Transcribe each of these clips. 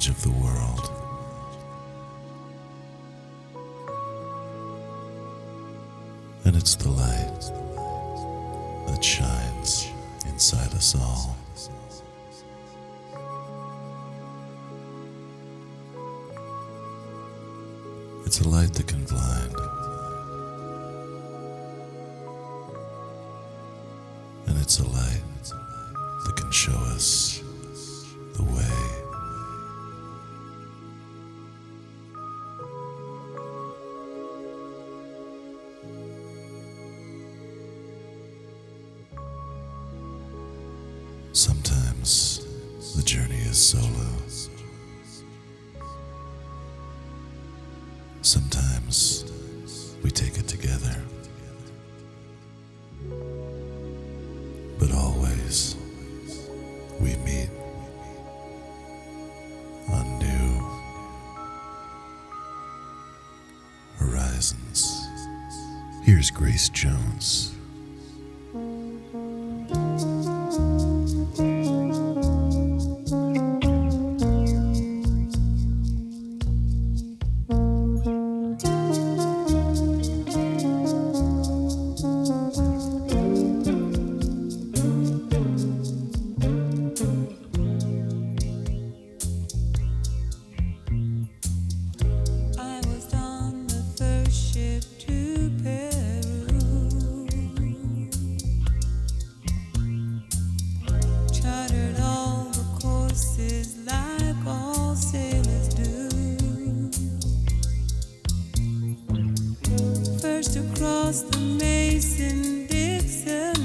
edge of the world. And it's the light that shines inside us all. It's a light that can blind. And it's a light that can show us solo. Sometimes we take it together. But always we meet on new horizons. Here's Grace Jones. across the Mason Dixon.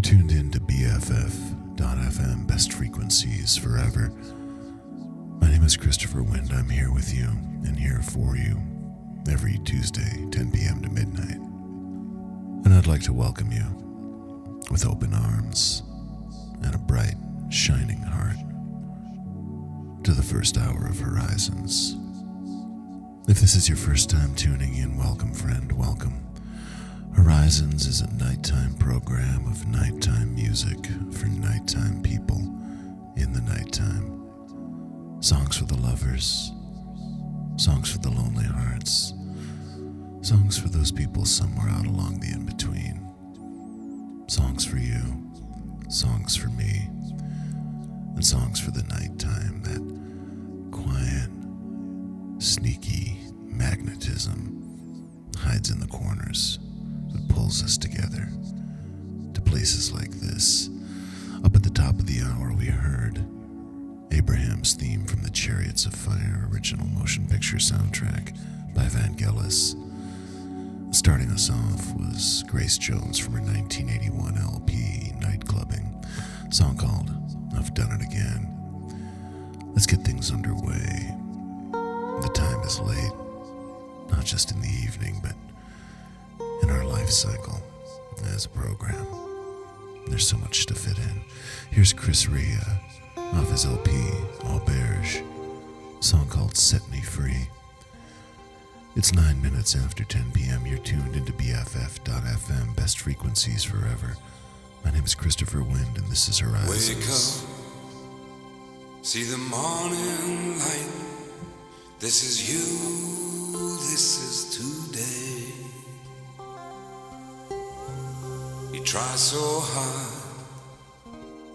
You're tuned in to BFF.FM, best frequencies forever. My name is Christopher Wind. I'm here with you and here for you every Tuesday, 10 p.m. to midnight. And I'd like to welcome you with open arms and a bright, shining heart to the first hour of Horizons. If this is your first time tuning in, welcome, friend, welcome. Horizons is a nighttime program of nighttime music for nighttime people in the nighttime. Songs for the lovers, songs for the lonely hearts, songs for those people somewhere out along the in between, songs for you, songs for me, and songs for the nighttime, that quiet, sneaky magnetism hides in the corners but pulls us together to places like this. Up at the top of the hour, we heard Abraham's theme from the Chariots of Fire original motion picture soundtrack by Vangelis. Starting us off was Grace Jones from her 1981 LP, Nightclubbing, song called I've Done It Again. Let's get things underway. The time is late, not just in the evening, in our life cycle as a program. There's so much to fit in. Here's Chris Rea off his LP, Auberge, song called Set Me Free. It's nine minutes after 10 p.m. You're tuned into BFF.FM, best frequencies forever. My name is Christopher Wind, and this is Horizon. Wake up, see the morning light. This is you, this is today. You try so hard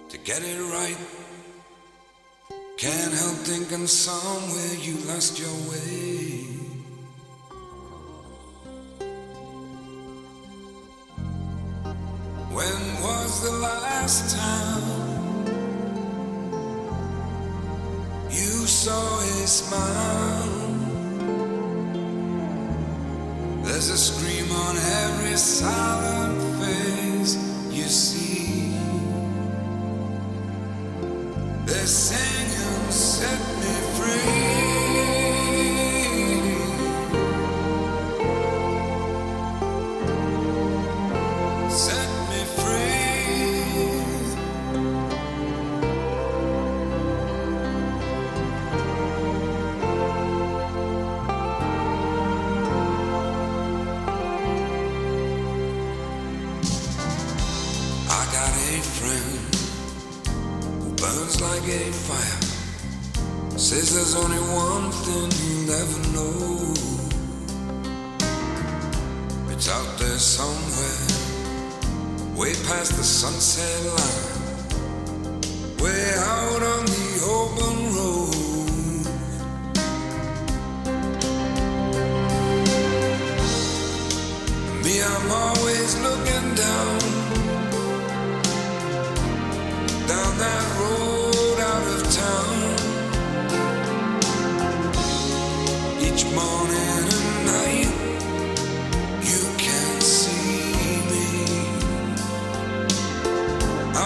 to get it right. Can't help thinking somewhere you lost your way. When was the last time you saw a smile? There's a scream on every silent face see. They're singing,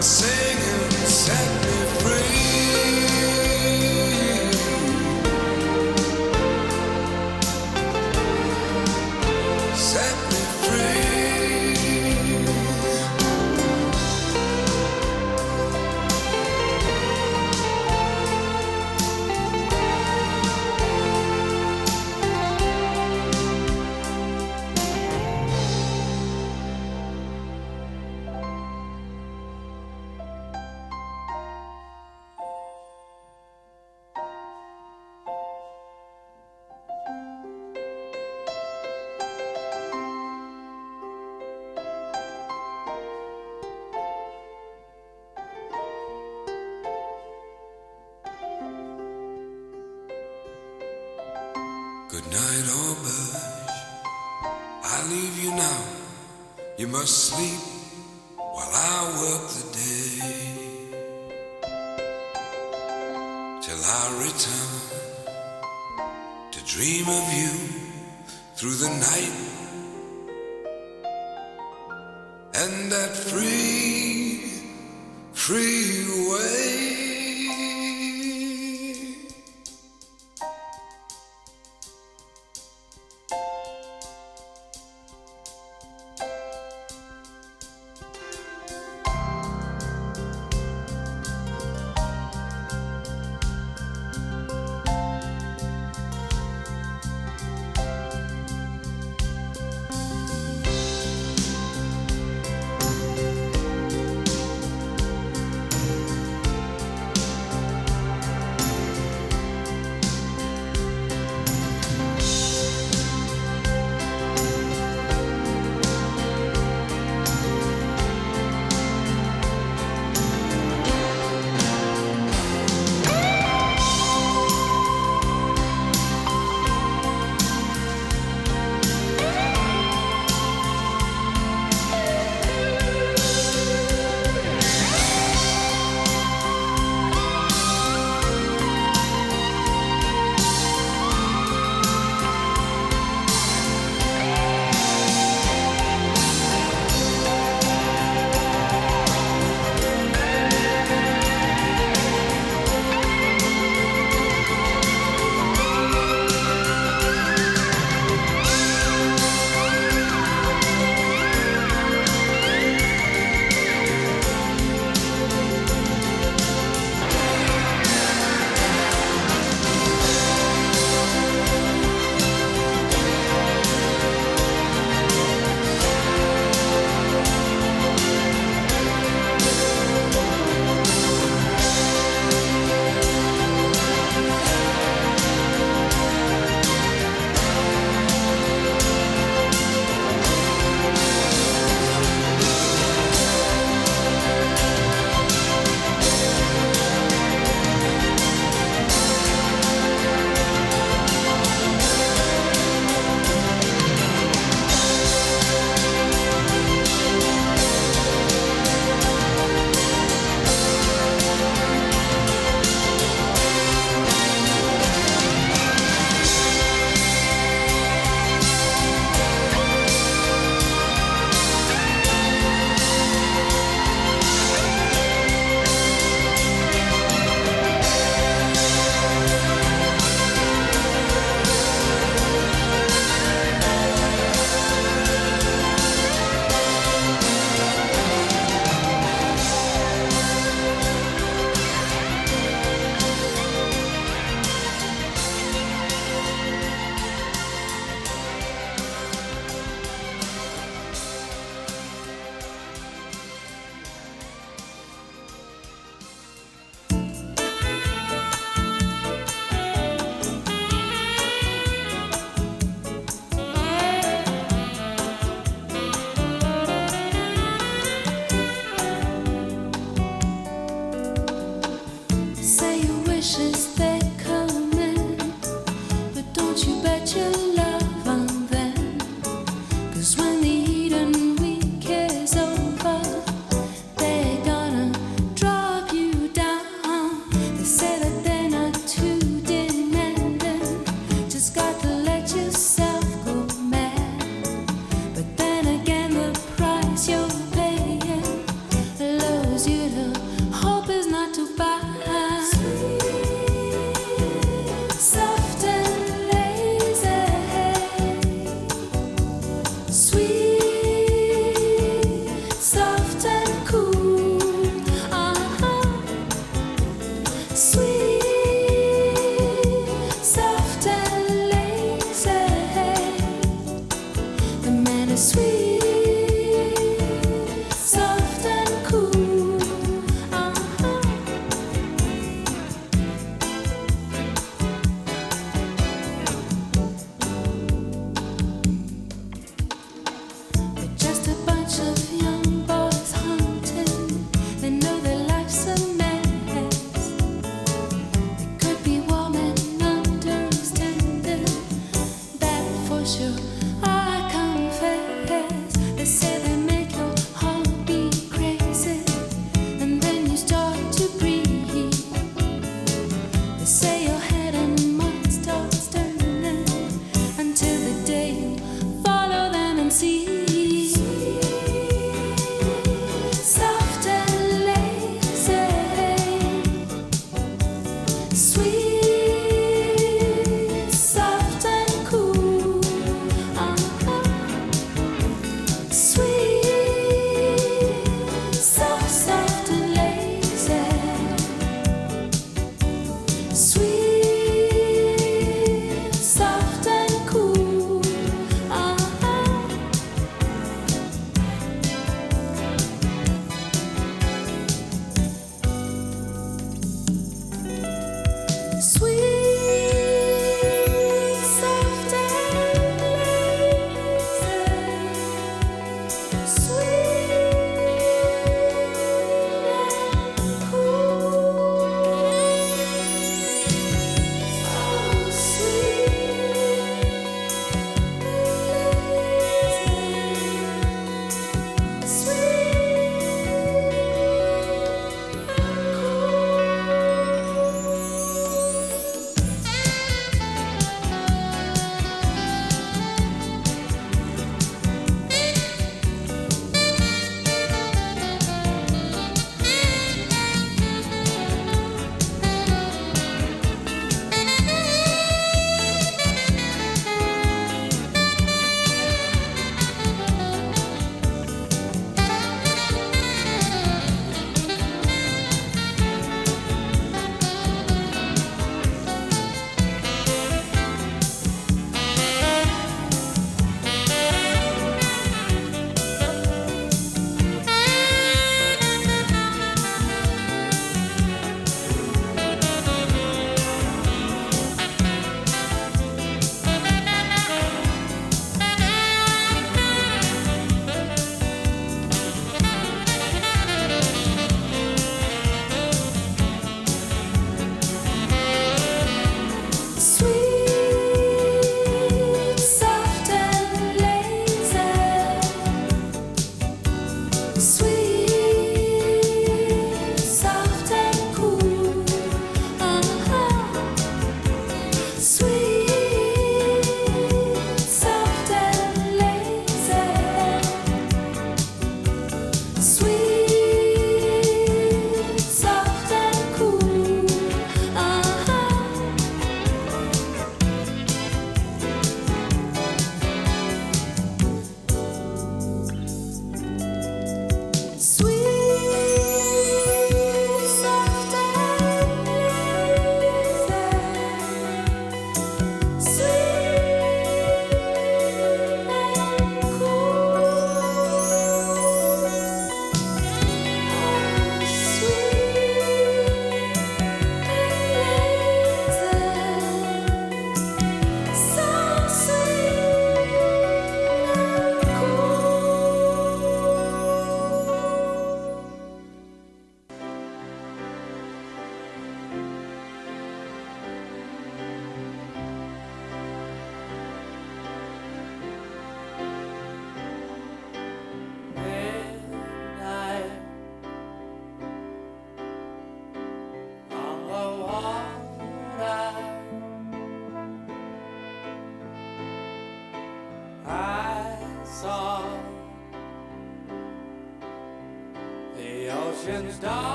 I'm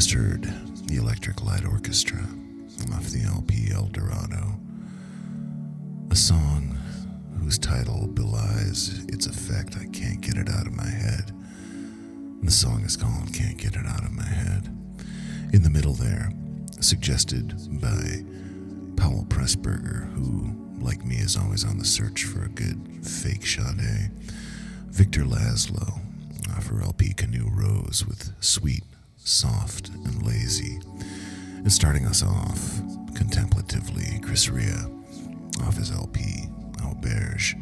just heard the Electric Light Orchestra off the LP El Dorado. A song whose title belies its effect. I can't get it out of my head. The song is called Can't Get It Out of My Head. In the middle there, suggested by Powell Pressburger, who, like me, is always on the search for a good fake Sade. Viktor Lazlo for LP Canoe Rose with Sweet, Soft, and Lazy. And starting us off contemplatively, Chris Rea off his LP Auberge.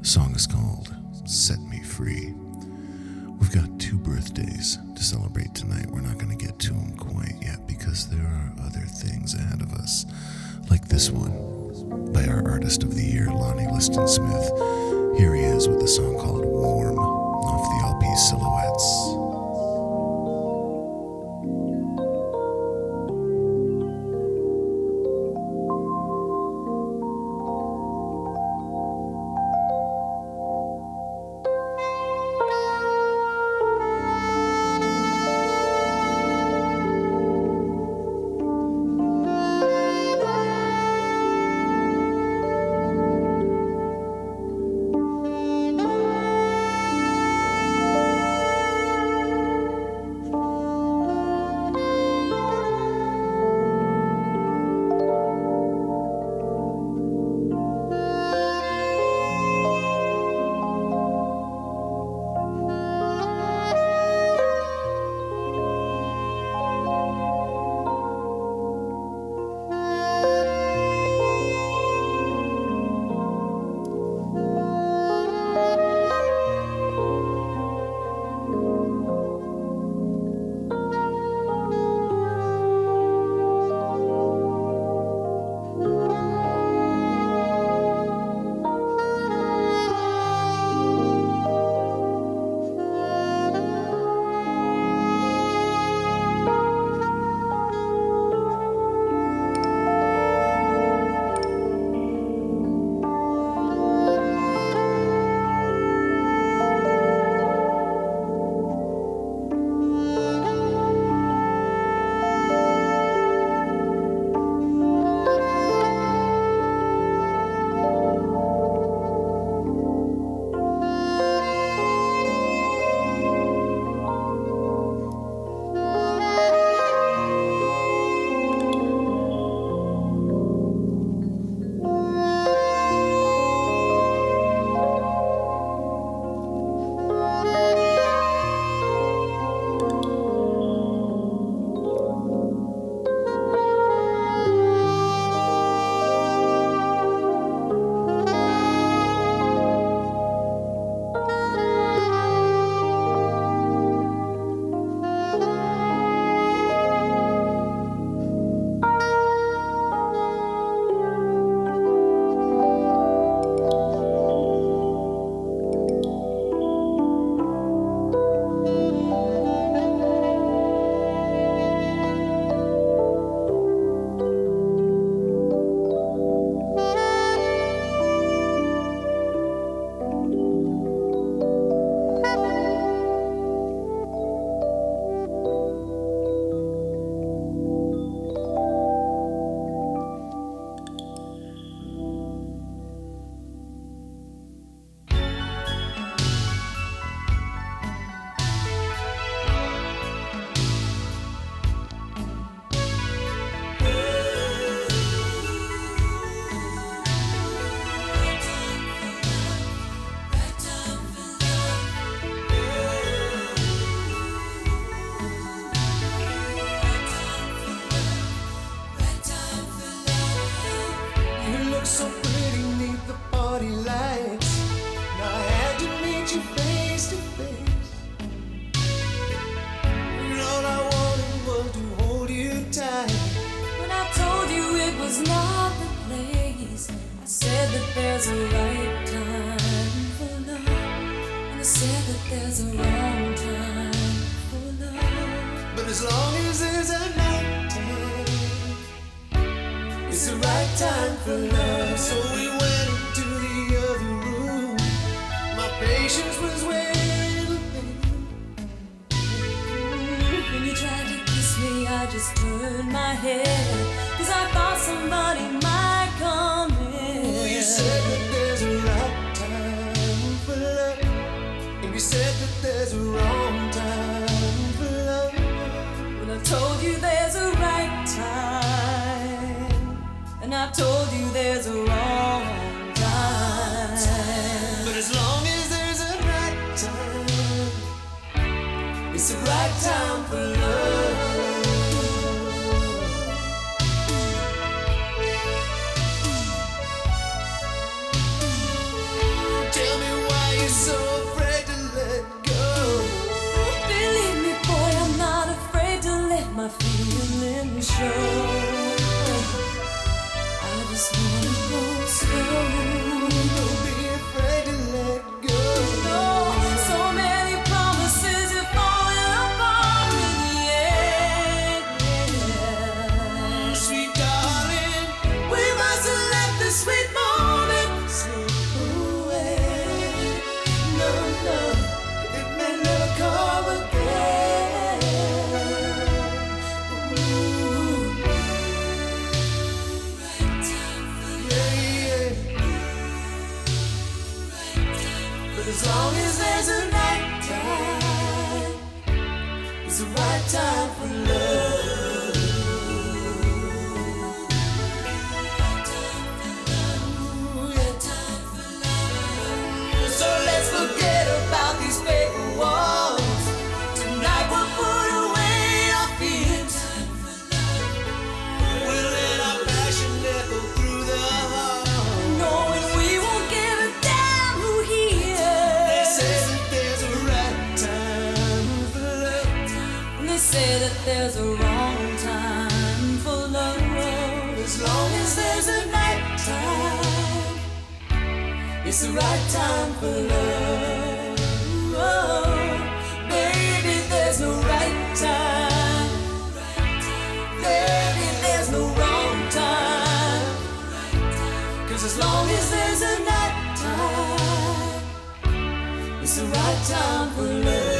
The song is called Set Me Free. We've got two birthdays to celebrate tonight. We're not going to get to them quite yet because there are other things ahead of us, like this one by our artist of the year, Lonnie Liston Smith. Here he is with a song called never said that there's a wrong time for love. But as long as there's a night it's the right time for love. So we went into the other room. My patience was waiting. When you tried to kiss me, I just turned my head. Cause I thought somebody might come. said that there's a wrong time for love. When I told you there's a right time. And I told you there's a wrong time. But as long as there's a right time, it's a right time for love. show. right time for love. Baby, there's no right time. Baby, there's no wrong time. Cause as long as there's a night time, it's the right time for love.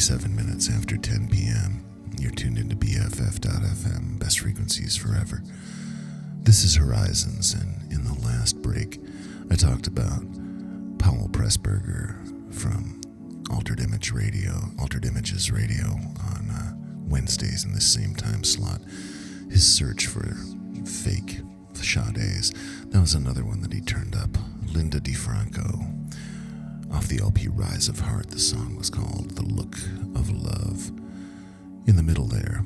37 minutes after 10 p.m. You're tuned into BFF.FM, best frequencies forever. This is Horizons, and in the last break, I talked about Powell Pressburger from Altered Image Radio, Altered Images Radio on uh, Wednesdays in the same time slot. His search for fake Sade's. That was another one that he turned up. Linda Di Franco. Off the LP Rise of Heart, the song was called The Look of Love. In the middle there,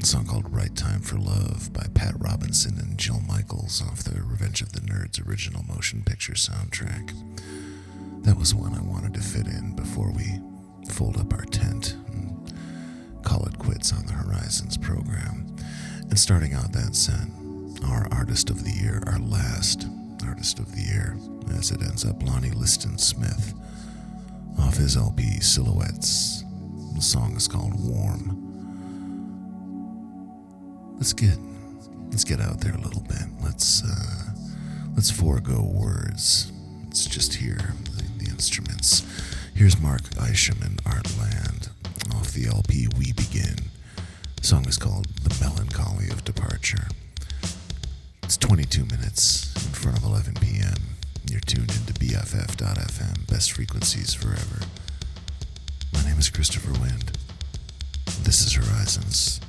a song called Right Time for Love by Pat Robinson and Jill Michaels off the Revenge of the Nerds original motion picture soundtrack. That was one I wanted to fit in before we fold up our tent and call it quits on the Horizons program. And starting out that set, our artist of the year, our last artist of the year, as it ends up Lonnie Liston Smith, off his LP Silhouettes. The song is called Warm. Let's get let's get out there a little bit. Let's uh, let's forego words. Let's just hear the, the instruments. Here's Mark Isham and Art Lande off the LP We Begin. The song is called The Melancholy of Departure. It's 22 minutes in front of 11 p.m. You're tuned into BFF.FM, best frequencies forever. My name is Christopher Wind. This is Horizons.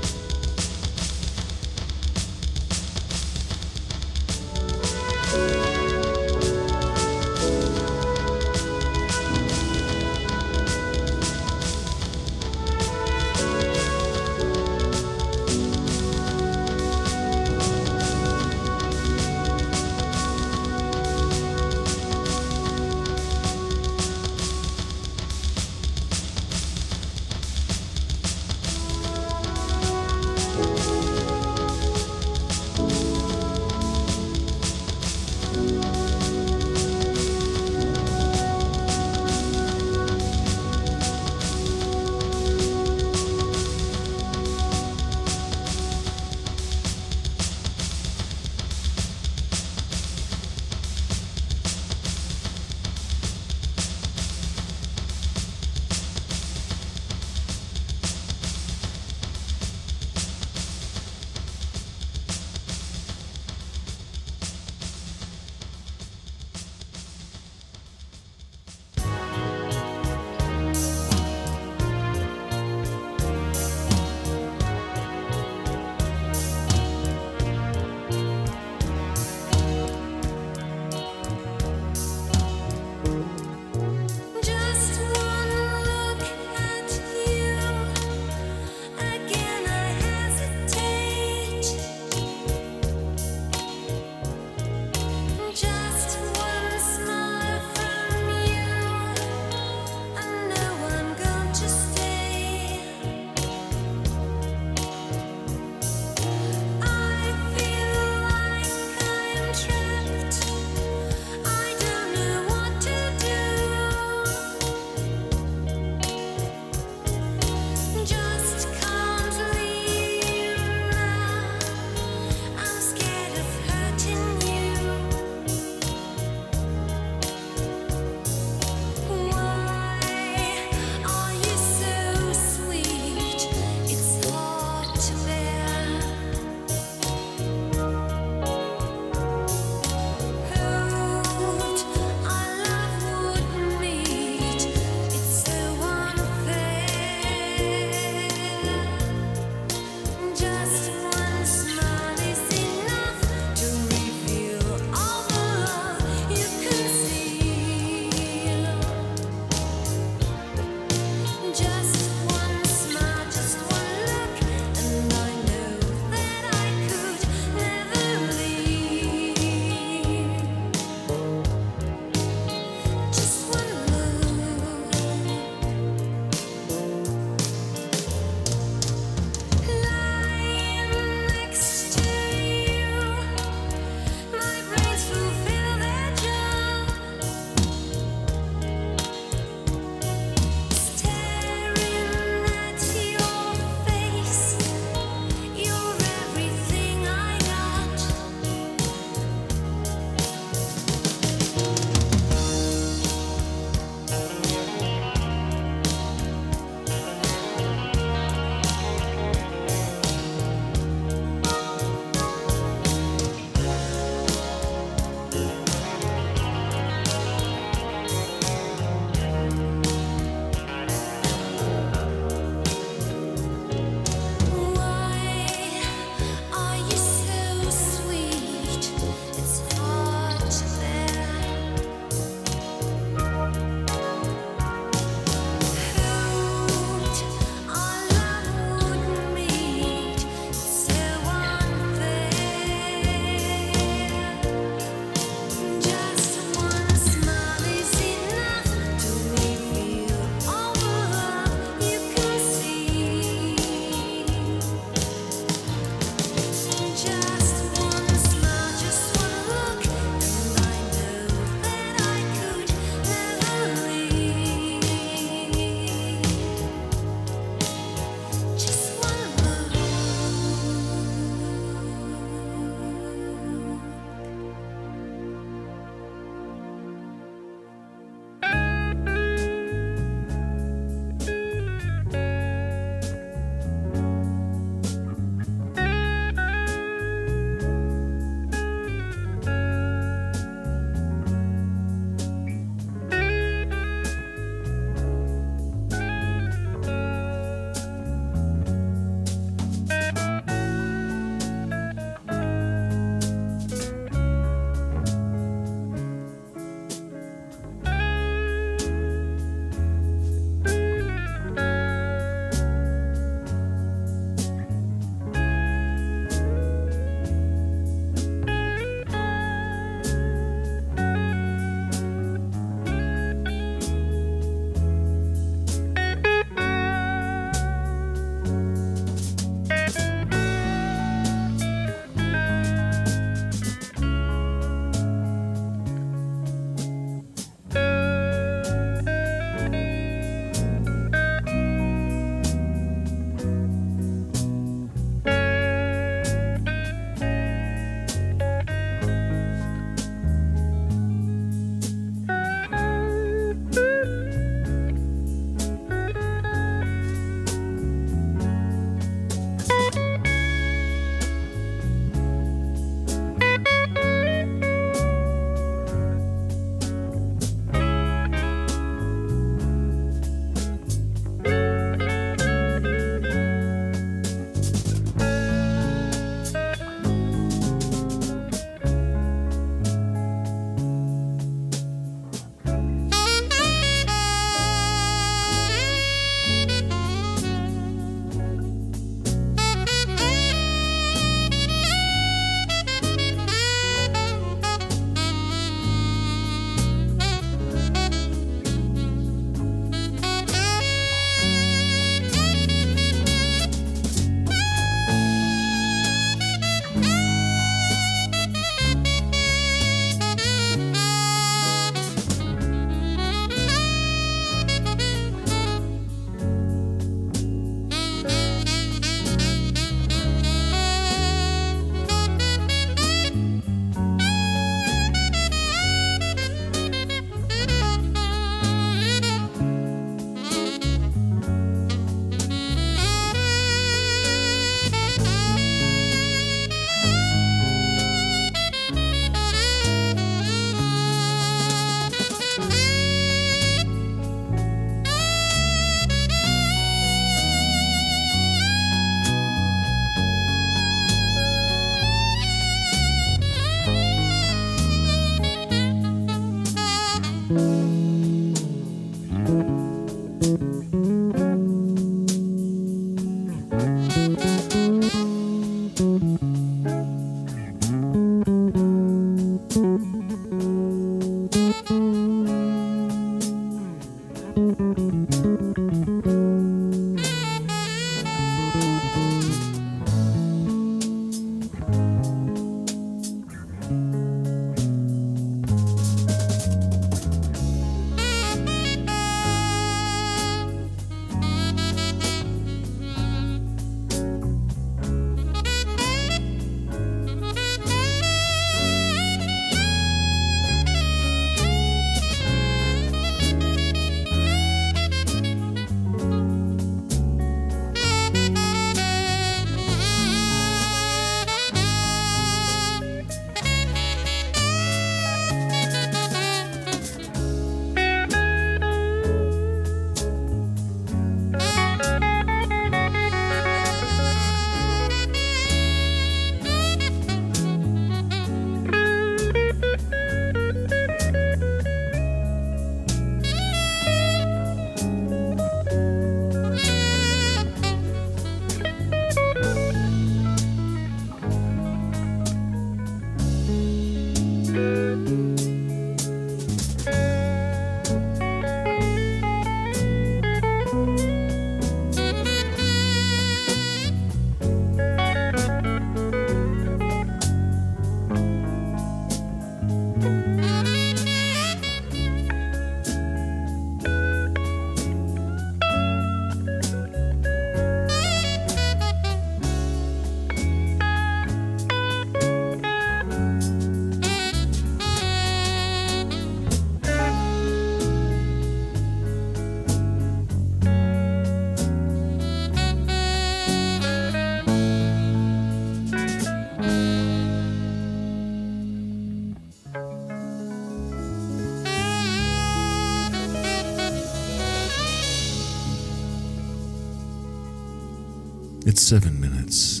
Seven minutes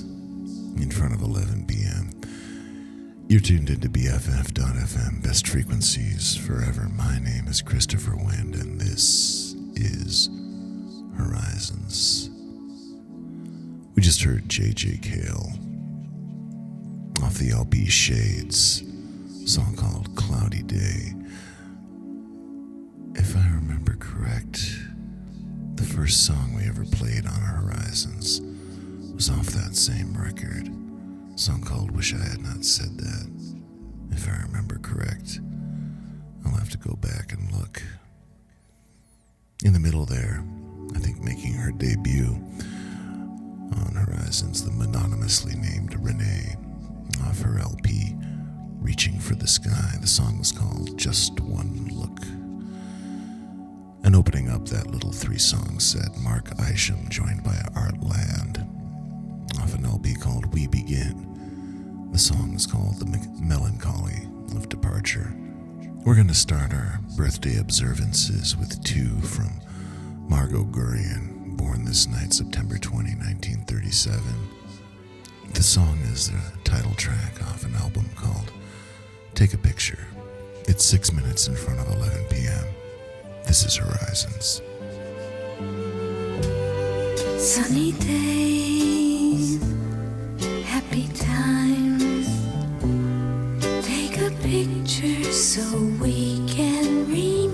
in front of 11 p.m. You're tuned into BFF.FM, best frequencies forever. My name is Christopher Wind, and this is Horizons. We just heard J.J. Cale off the LP Shades, song called Cloudy Day. Go back and look. In the middle there, I think making her debut on Horizons, the mononymously named Renee off her LP, Reaching for the Sky. The song was called Just One Look. And opening up that little three song set, Mark Isham, joined by Art Lande, off an LP called We Begin. The song is called The Me- Melancholy of Departure. We're going to start our birthday observances with two from Margo Guryan, born this night, September 20, 1937. The song is the title track off an album called Take a Picture. It's six minutes in front of 11 p.m. This is Horizons. Sunny days, happy times. Picture so we can remember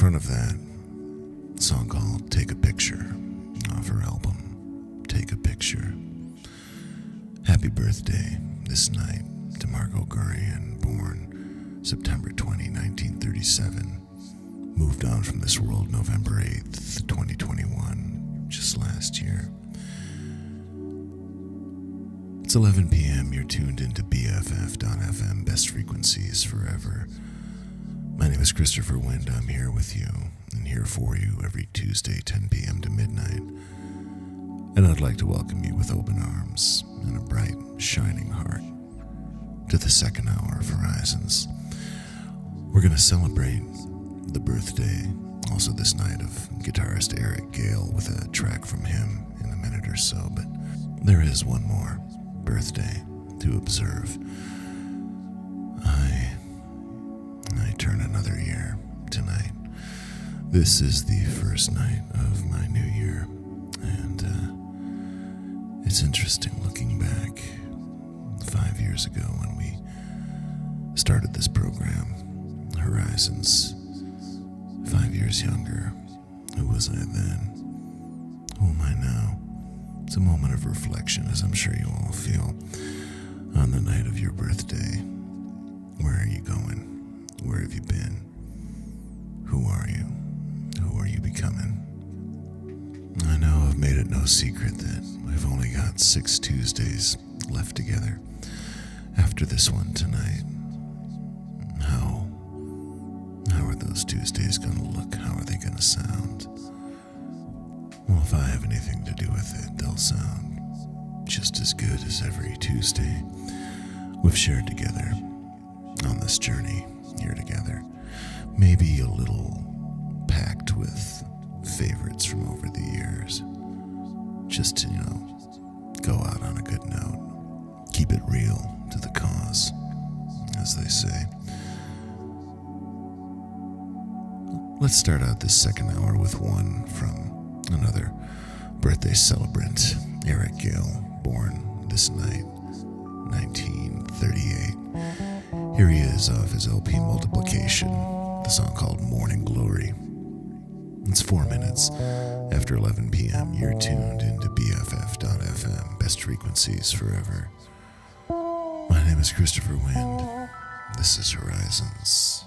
front of that, song called Take a Picture off her album, Take a Picture. Happy birthday this night to Margo Guryan, born September 20, 1937. Moved on from this world November 8th, 2021, just last year. It's 11 p.m. Christopher Wind. I'm here with you and here for you every Tuesday, 10 p.m. to midnight. And I'd like to welcome you with open arms and a bright, shining heart to the second hour of Horizons. We're going to celebrate the birthday, also this night, of guitarist Eric Gale with a track from him in a minute or so, but there is one more birthday to observe. This is the first night of my new year, and uh, it's interesting looking back five years ago when we started this program, Horizons. Five years younger. Who was I then? Who am I now? It's a moment of reflection, as I'm sure you all feel, on the night of your birthday. Where are you going? Where have you been? Who are you? Becoming? I know I've made it no secret that we've only got six Tuesdays left together after this one tonight. How? How are those Tuesdays to look? How are they to sound? Well, if I have anything to do with it, they'll sound just as good as every Tuesday we've shared together on this journey here together. Maybe a little with favorites from over the years just to, you know, go out on a good note. Keep it real to the cause, as they say. Let's start out this second hour with one from another birthday celebrant, Eric Gale, born this night, 1938. Here he is off his LP Multiplication, the song called Morning Glory. It's four minutes after 11 p.m. You're tuned into BFF.FM, best frequencies forever. My name is Christopher Wind. This is Horizons.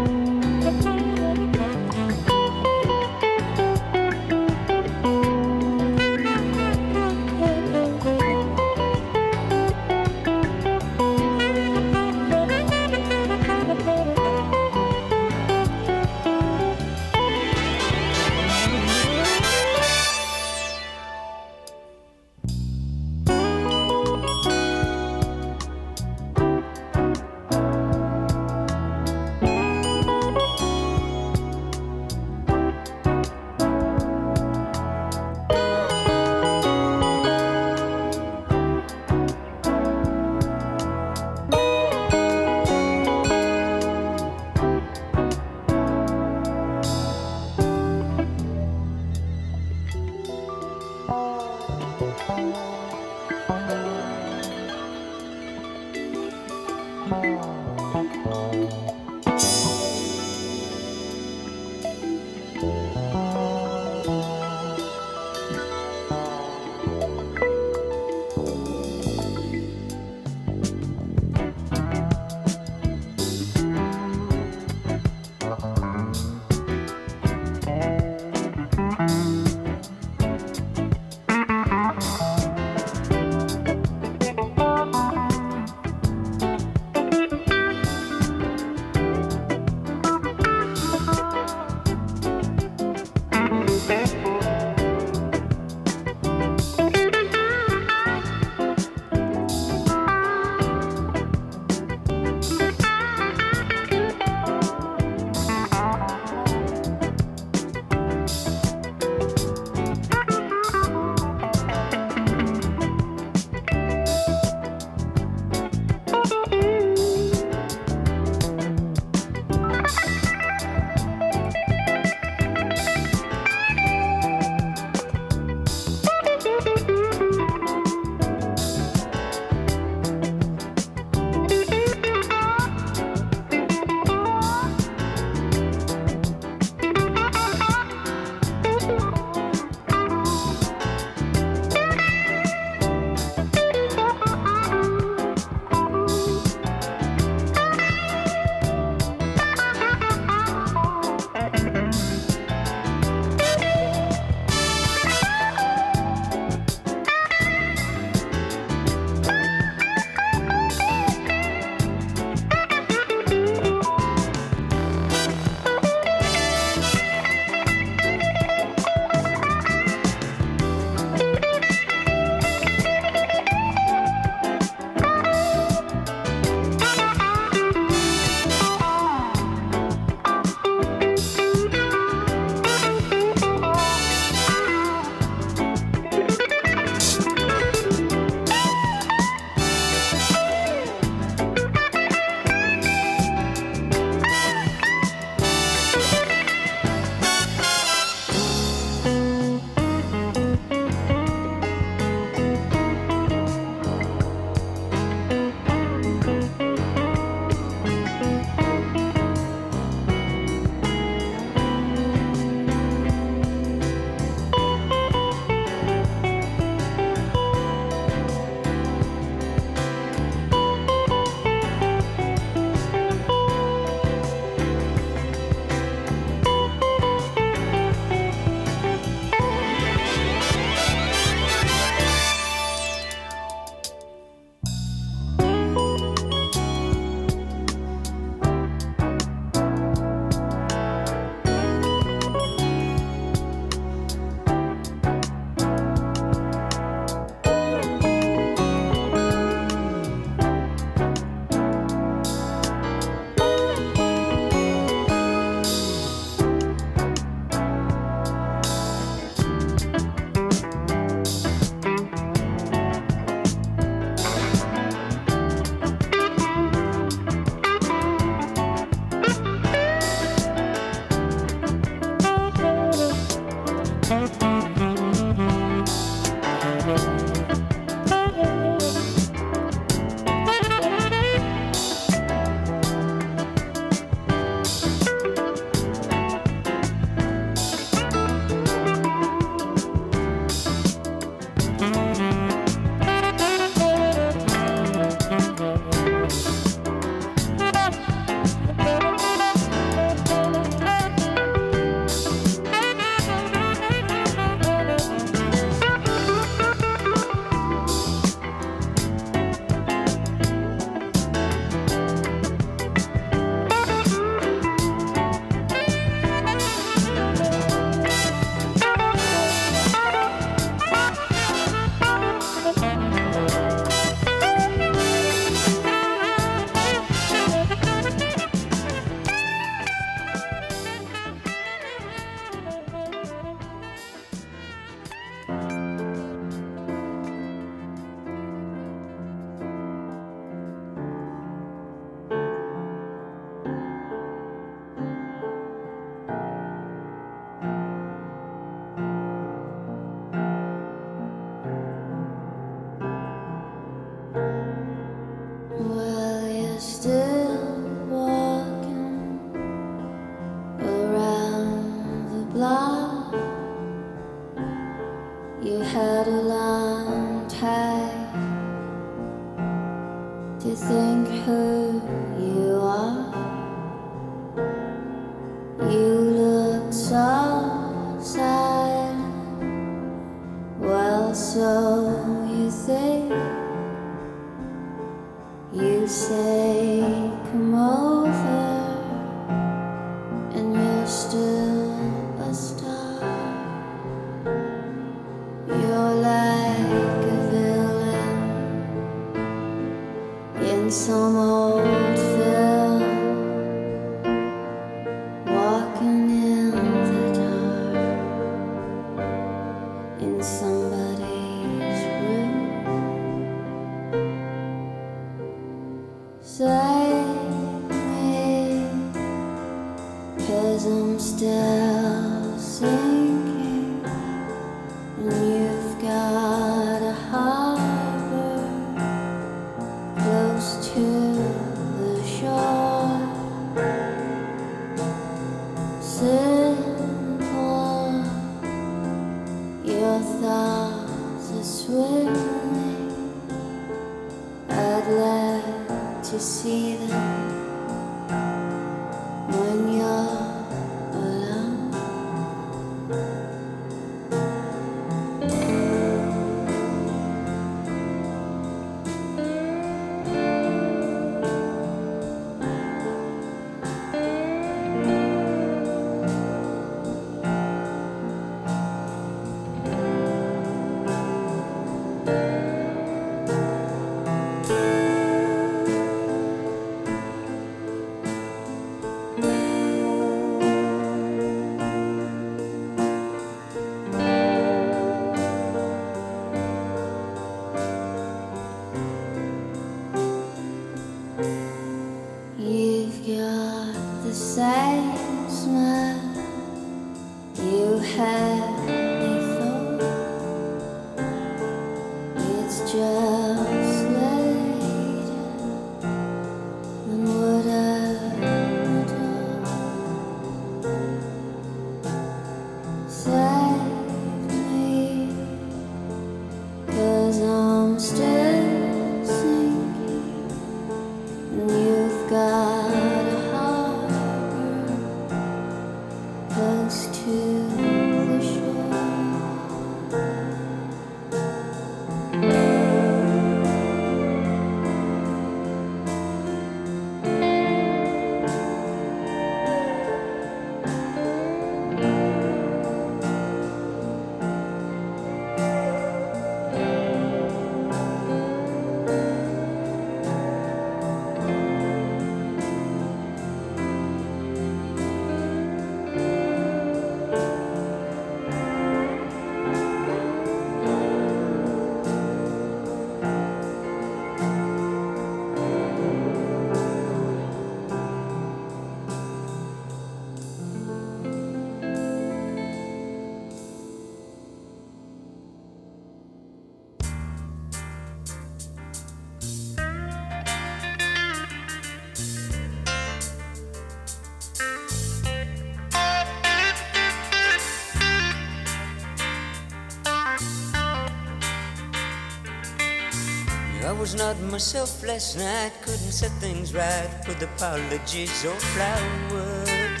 Not myself last night, couldn't set things right with apologies or flowers.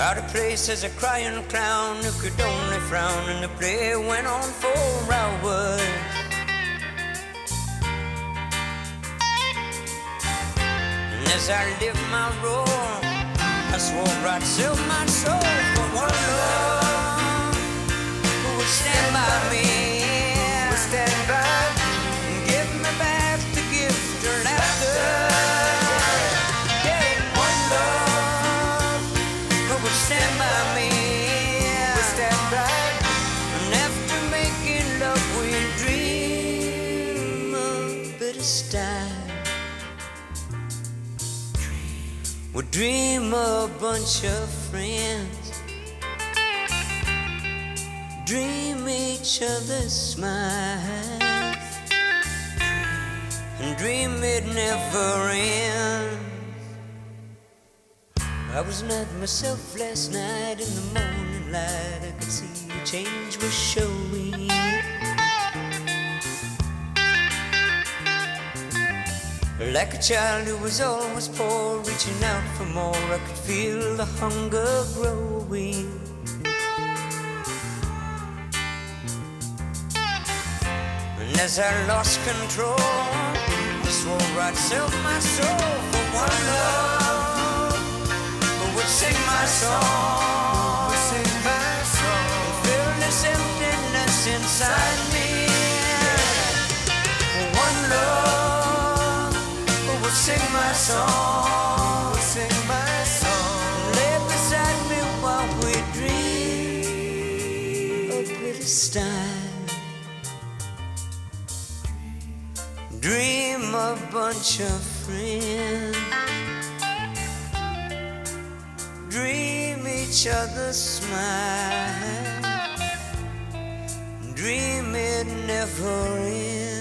Out of place as a crying clown who could only frown, and the play went on for hours. And as I lived my role, I swore I'd sell my soul for one love dream a bunch of friends. Dream each other's smiles. And dream it never ends. I was not myself last night in the morning light. I could see a change was showing. Like a child who was always poor, reaching out more, I could feel the hunger growing. And as I lost control, I swore I'd sell my soul for one love who would sing my song, would sing my song, fill this emptiness inside me. One love who would sing my song, glitter style. Dream a bunch of friends. Dream each other's smile. Dream it never ends.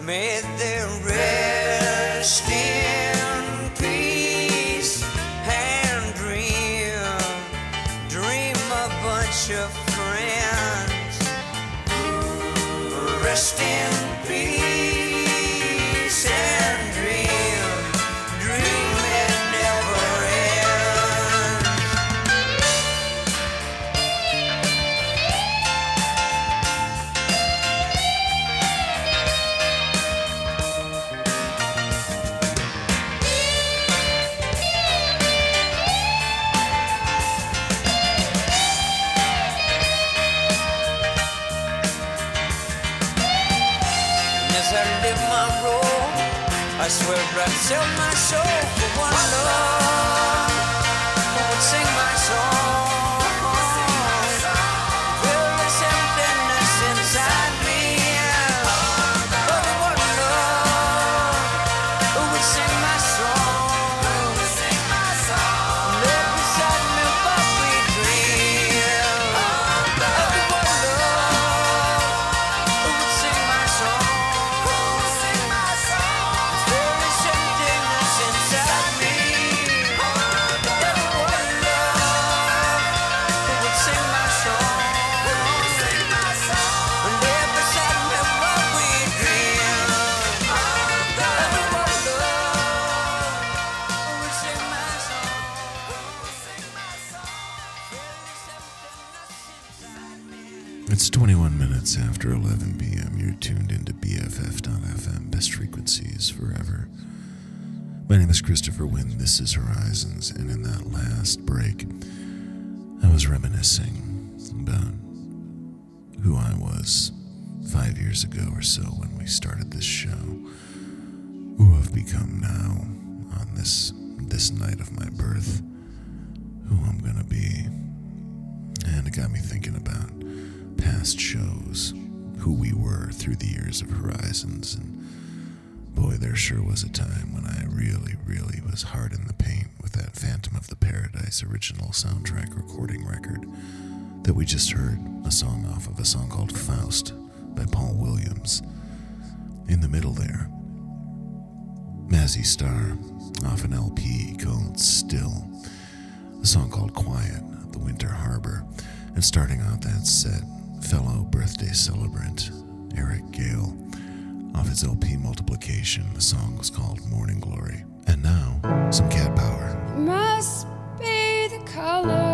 Made their rest sell my soul for one love Christopher Wind. This is Horizons, and in that last break, I was reminiscing about who I was five years ago or so when we started this show. Who I've become now on this this night of my birth, who I'm gonna be. And it got me thinking about past shows, who we were through the years of Horizons, and there sure was a time when I really, really was hard in the paint with that Phantom of the Paradise original soundtrack recording record that we just heard a song off of, a song called Faust by Paul Williams. In the middle there, Mazzy Star off an LP called Still, a song called Quiet at the Winter Harbor, and starting out that set, fellow birthday celebrant Eric Gale off his LP Multiplication. The song was called Morning Glory. And now, some cat power. must be the colors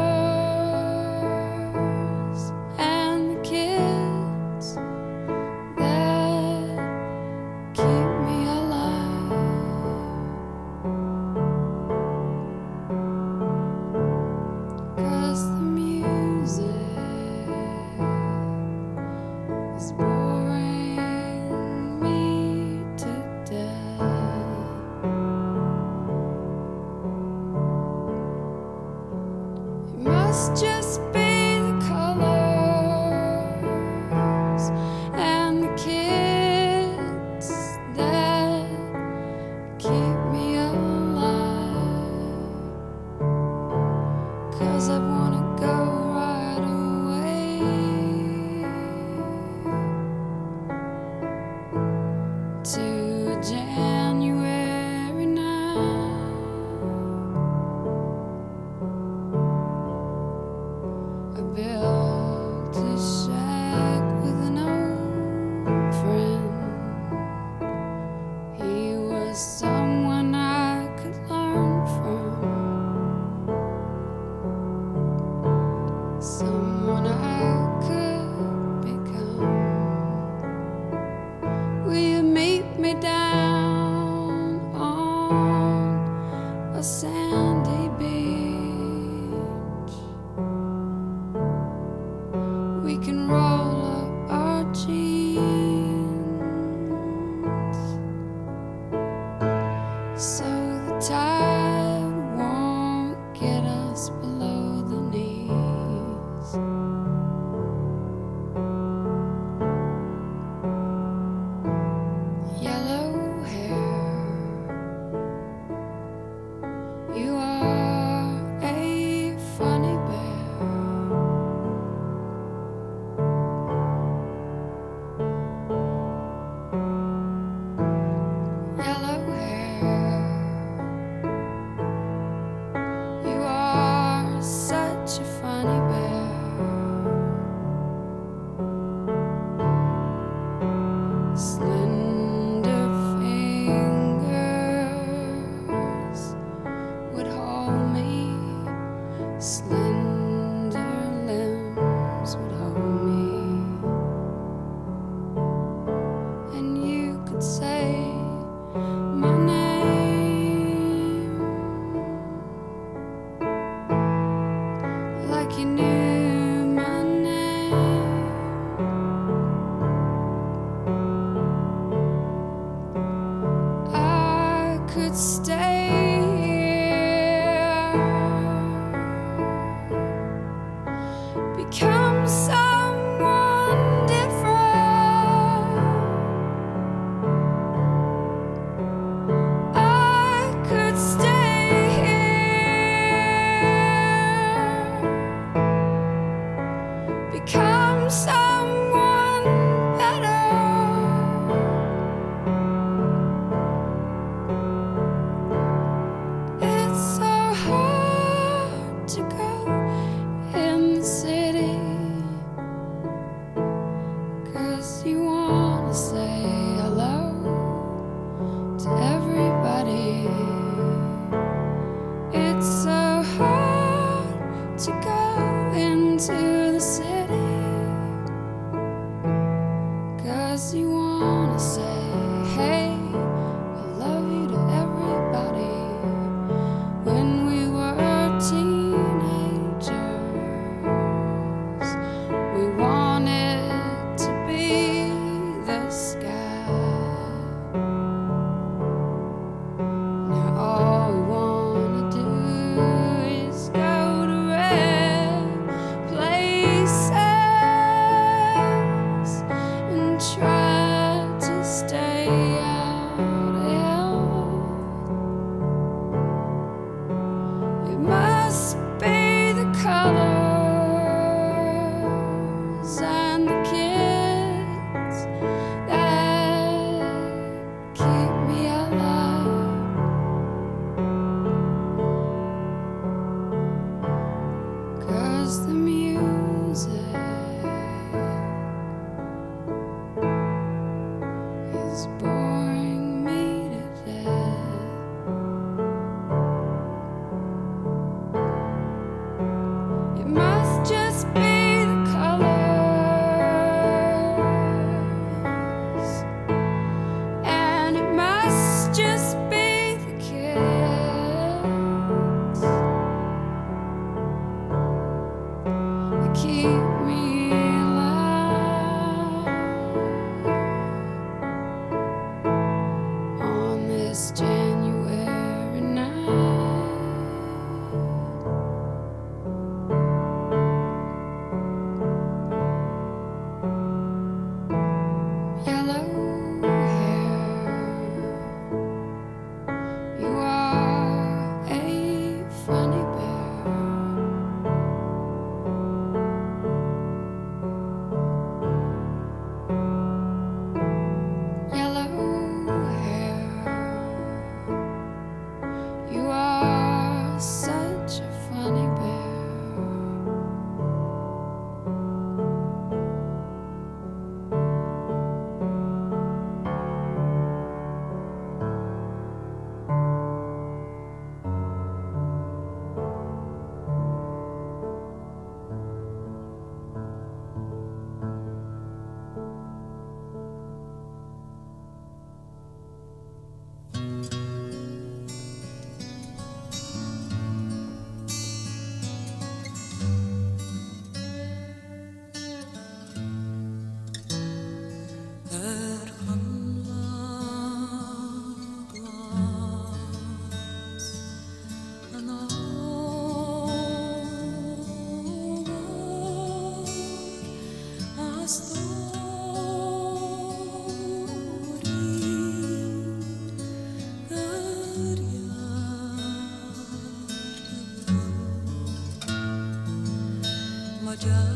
yard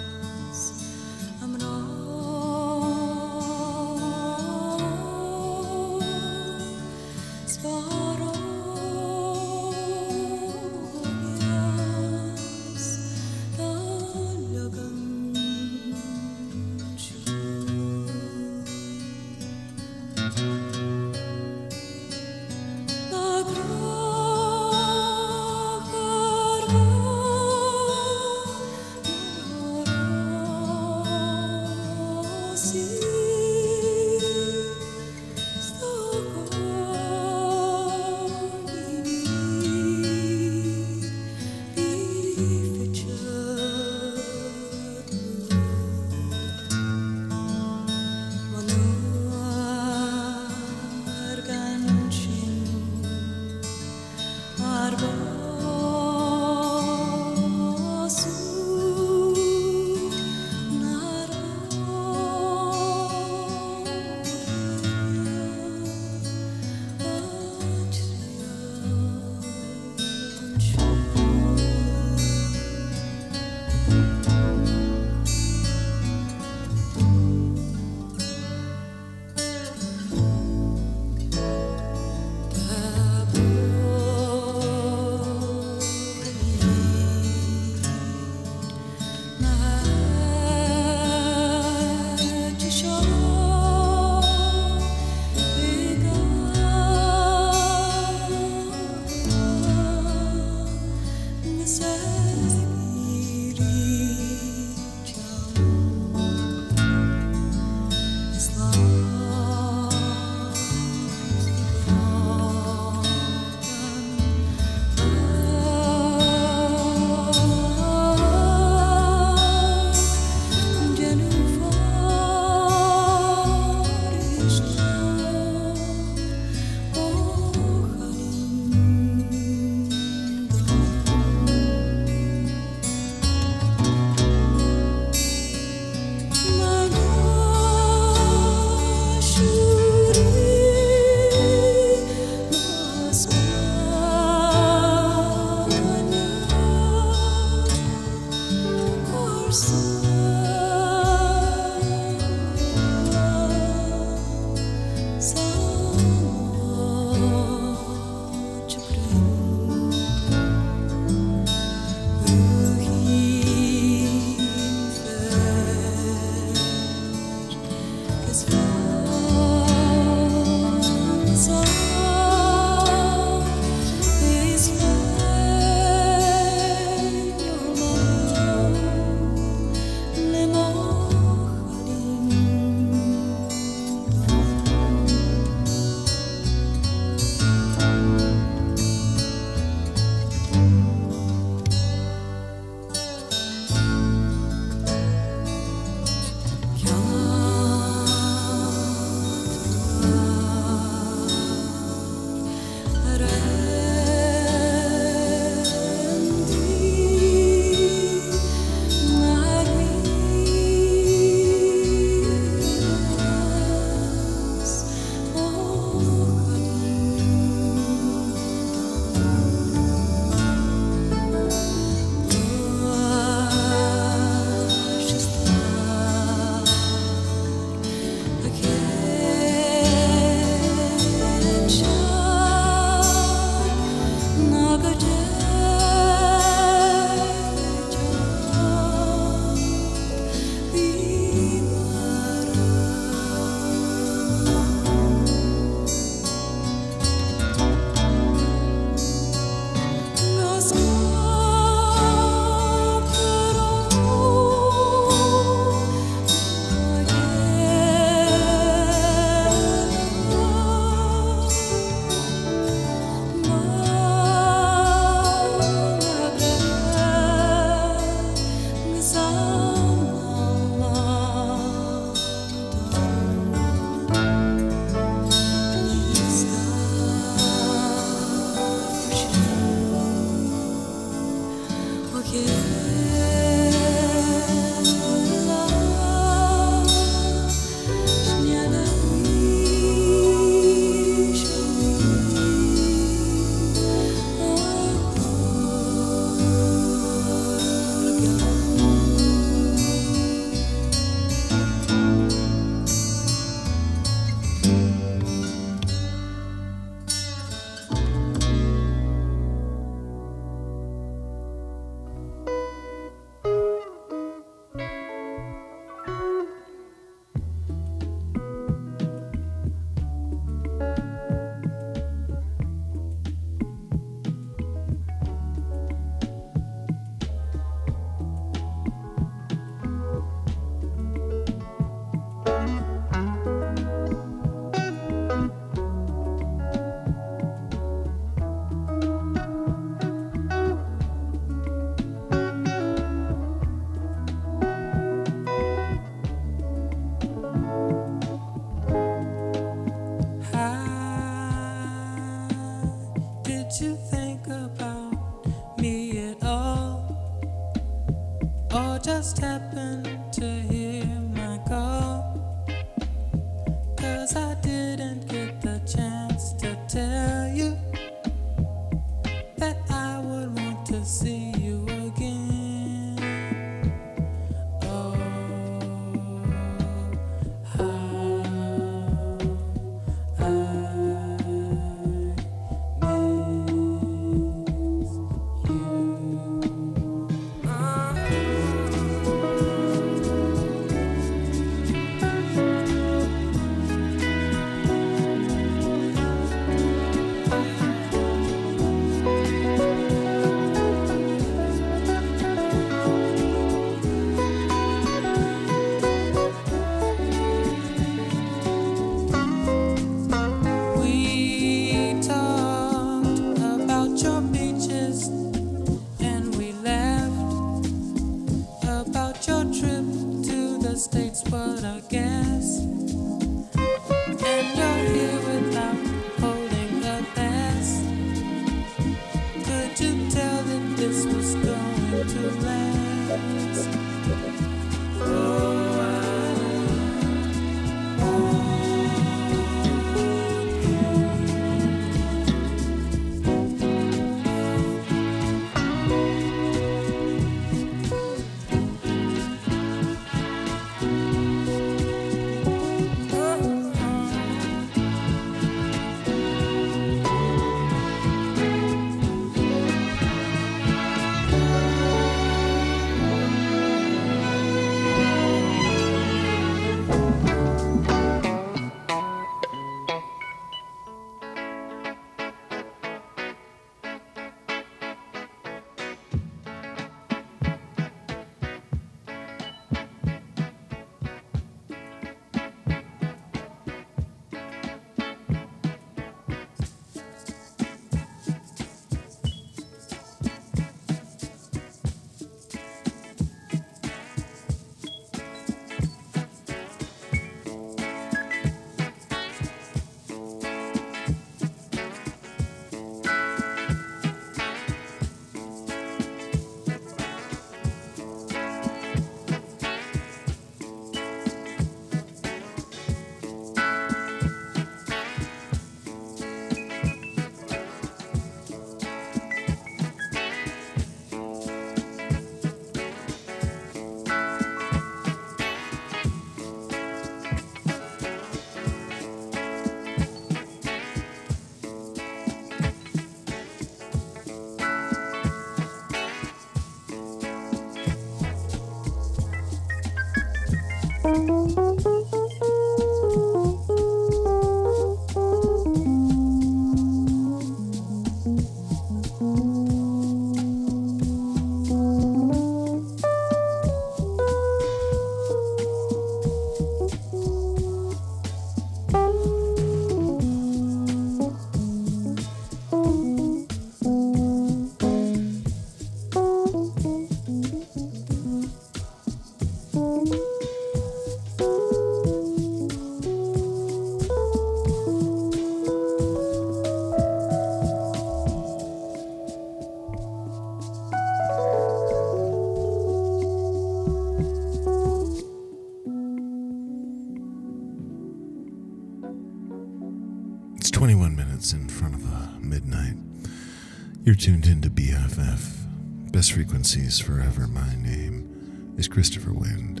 You're tuned into BFF, Best Frequencies Forever. My name is Christopher Wind,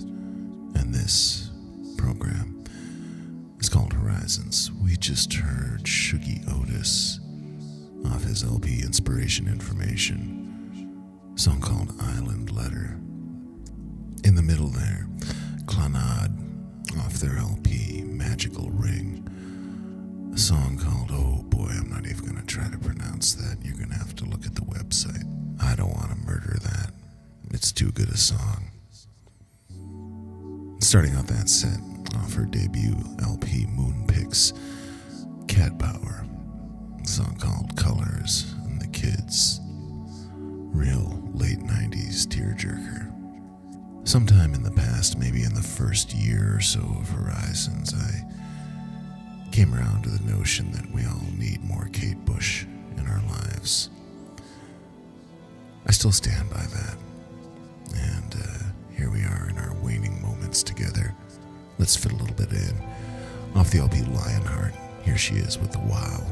and this program is called Horizons. We just heard Shuggie Otis off his LP Inspiration Information, song called Starting out that set off her debut LP Moonpix, Cat Power, song called Colors and the Kids. Real late 90s tearjerker. Sometime in the past, maybe in the first year or so of Horizons, I came around to the notion that we all need more Kate Bush in our lives. I still stand by that. Moments together. Let's fit a little bit in. Off the LP Lionheart, here she is with the Wow.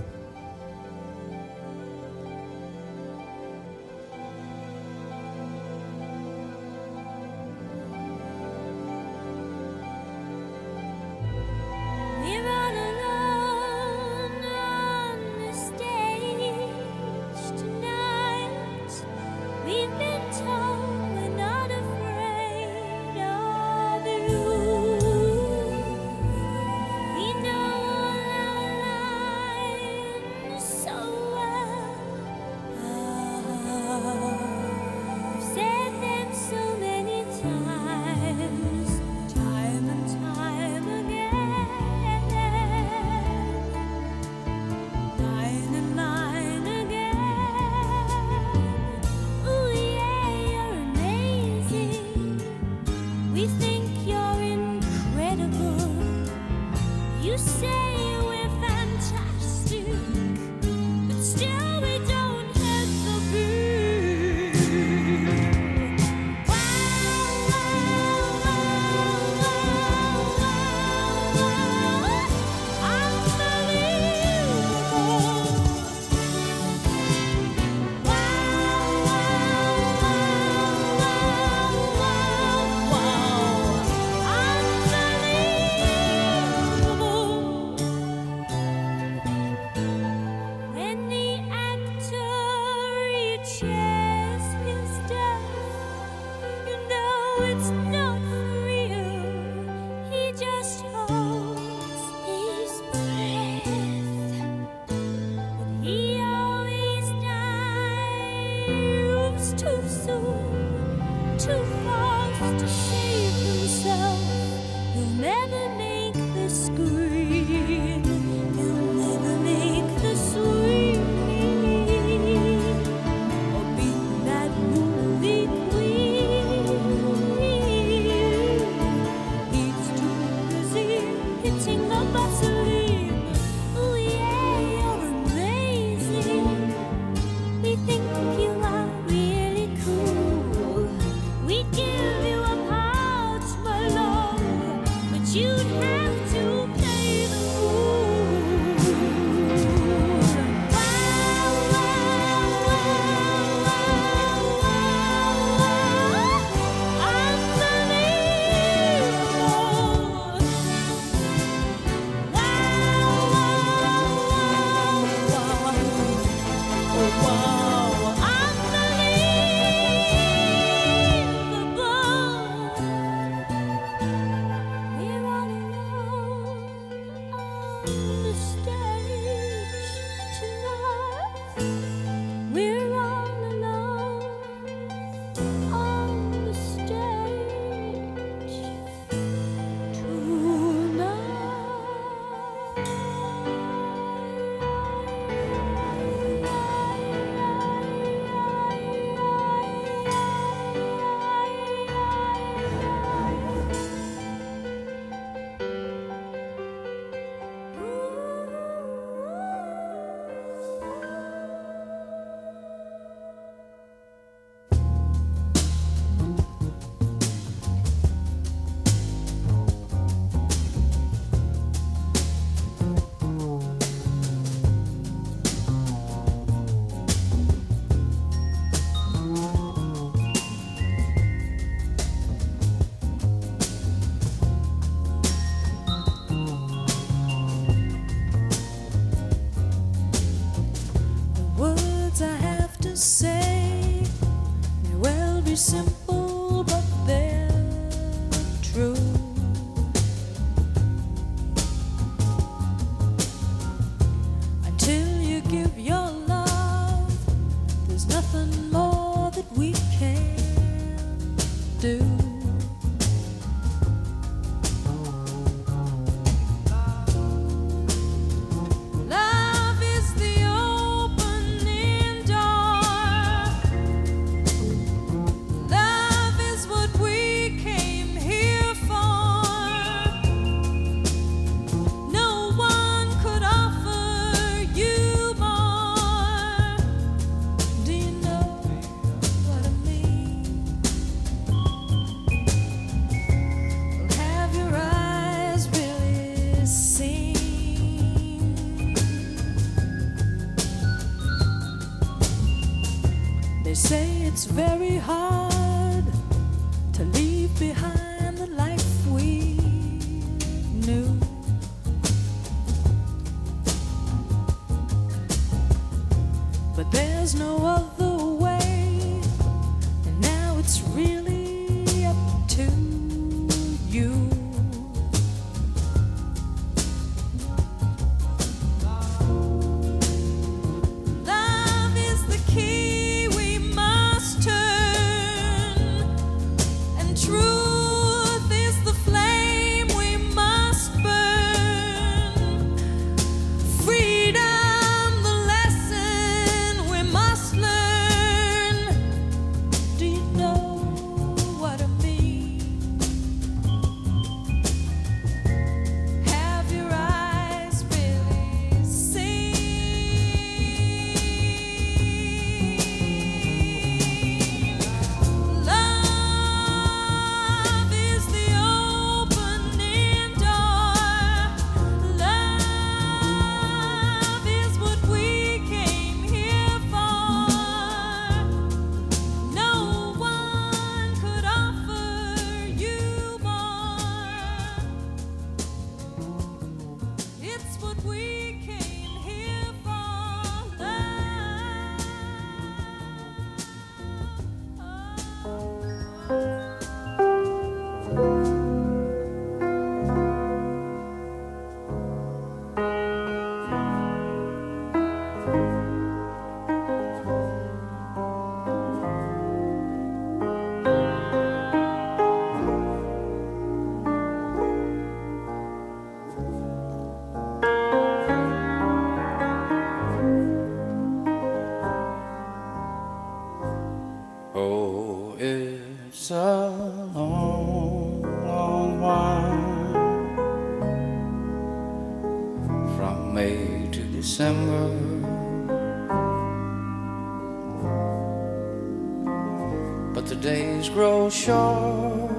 Days grow short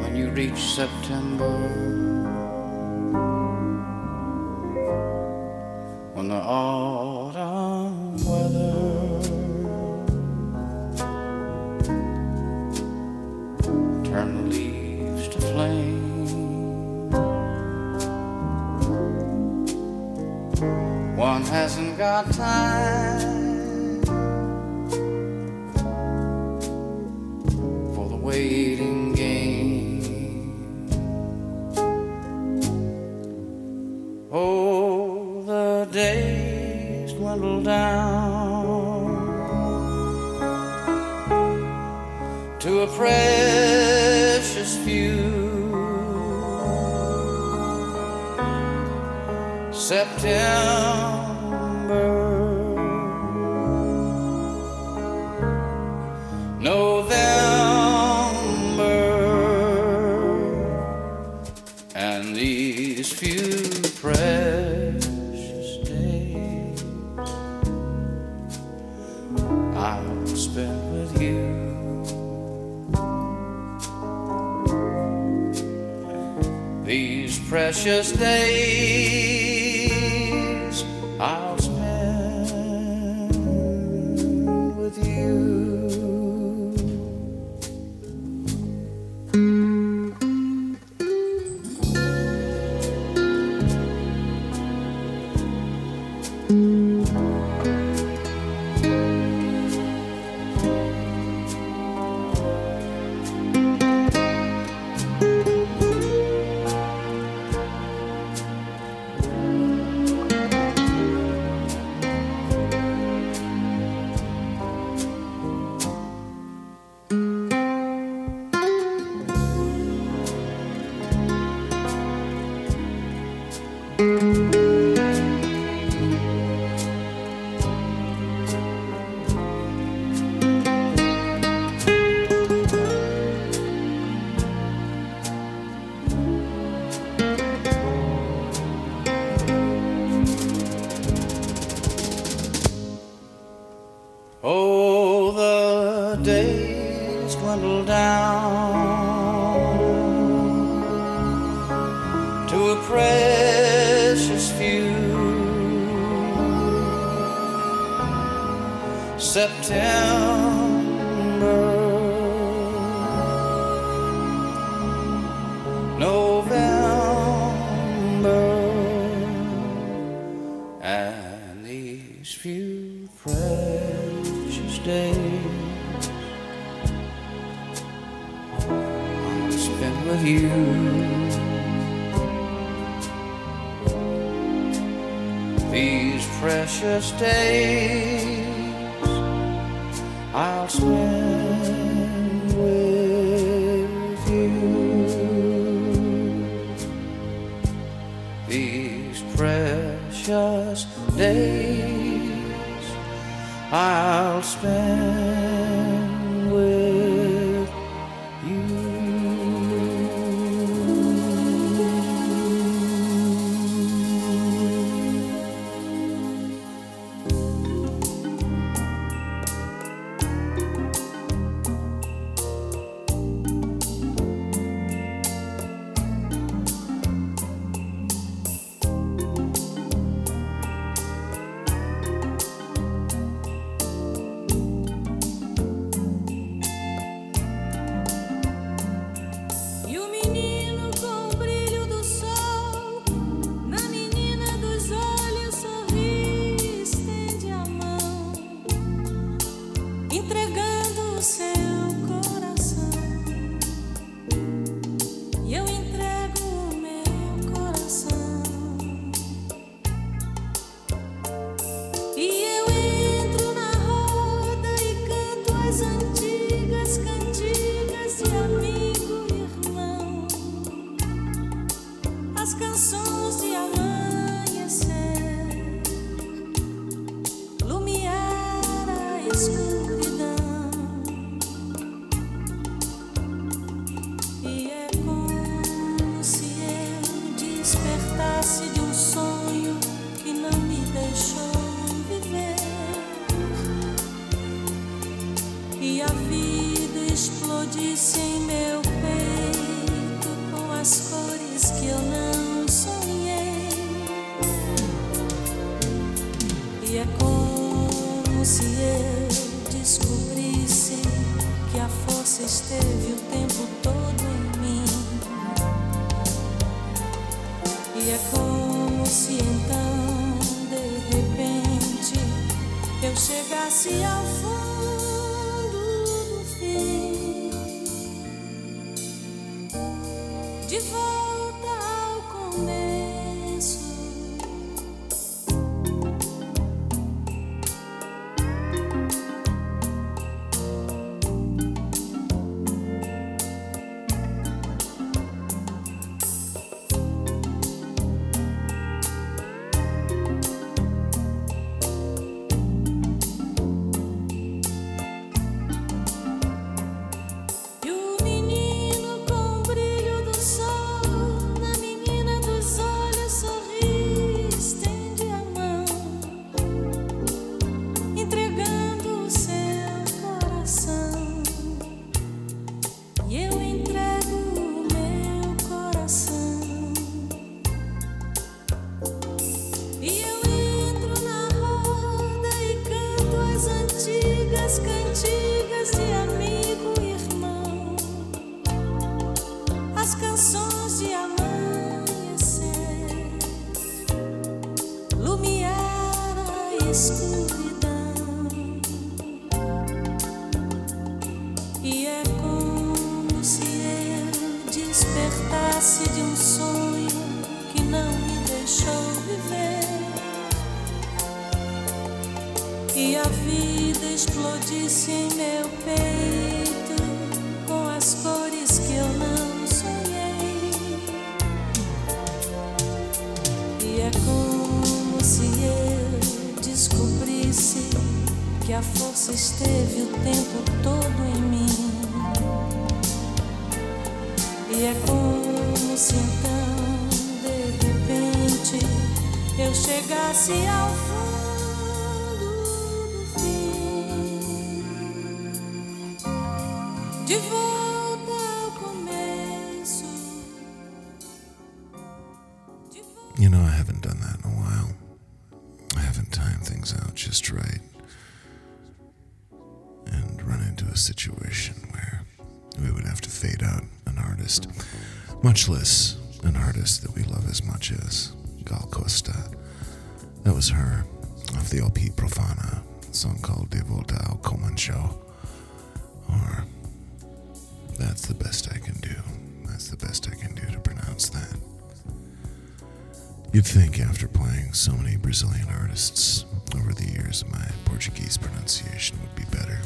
when you reach September. An artist that we love as much as Gal Costa. That was her off the LP Profana, song called De Volta ao Comancho. Or, that's the best I can do. That's the best I can do to pronounce that. You'd think after playing so many Brazilian artists over the years, my Portuguese pronunciation would be better.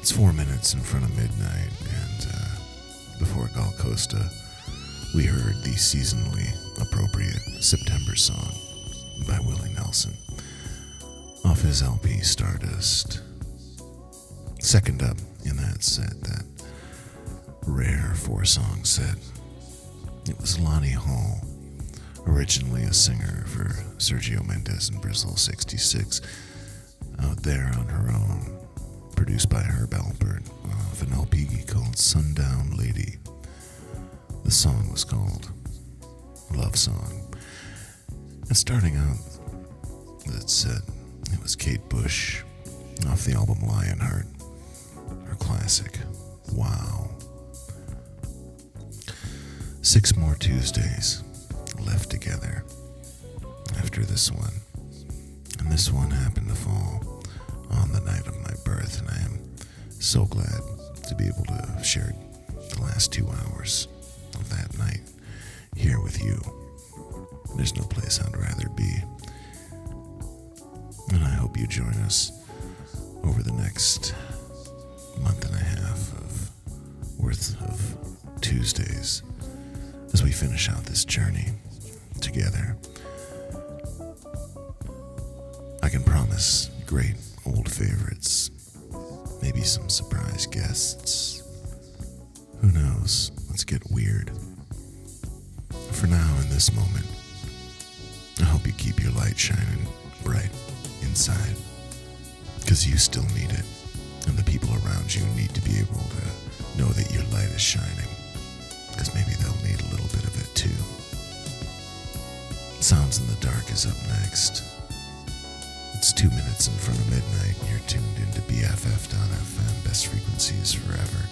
It's four minutes in front of midnight, before Gal Costa, we heard the seasonally appropriate September song by Willie Nelson off his LP Stardust. Second up in that set, that rare four song set, it was Lani Hall originally a singer for Sergio Mendes in Brasil 66, out there on her own, produced by Herb Alpert an LP called Sundown Lady. The song was called Love Song. And starting out that set, it was Kate Bush off the album Lionheart, her classic, Wow. Six more Tuesdays left together after this one. And this one happened to fall on the night of my birth, and I am so glad to be able to share the last two hours of that night here with you. There's no place I'd rather be. And I hope you join us over the next month and a half of worth of Tuesdays as we finish out this journey together. I can promise great old favorites, maybe some surprise guests. Who knows? Let's get weird. For now, in this moment, I hope you keep your light shining bright inside, because you still need it, and the people around you need to be able to know that your light is shining. Because maybe they'll need a little bit of it too. Sounds in the Dark is up next. It's two minutes in front of midnight, and you're tuned into BFF.FM, best frequencies forever.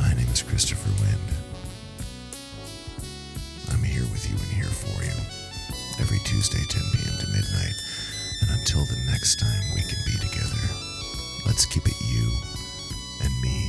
My name is Christopher Wind. I'm here with you and here for you every Tuesday, 10 p.m. to midnight. And until the next time we can be together, let's keep it you and me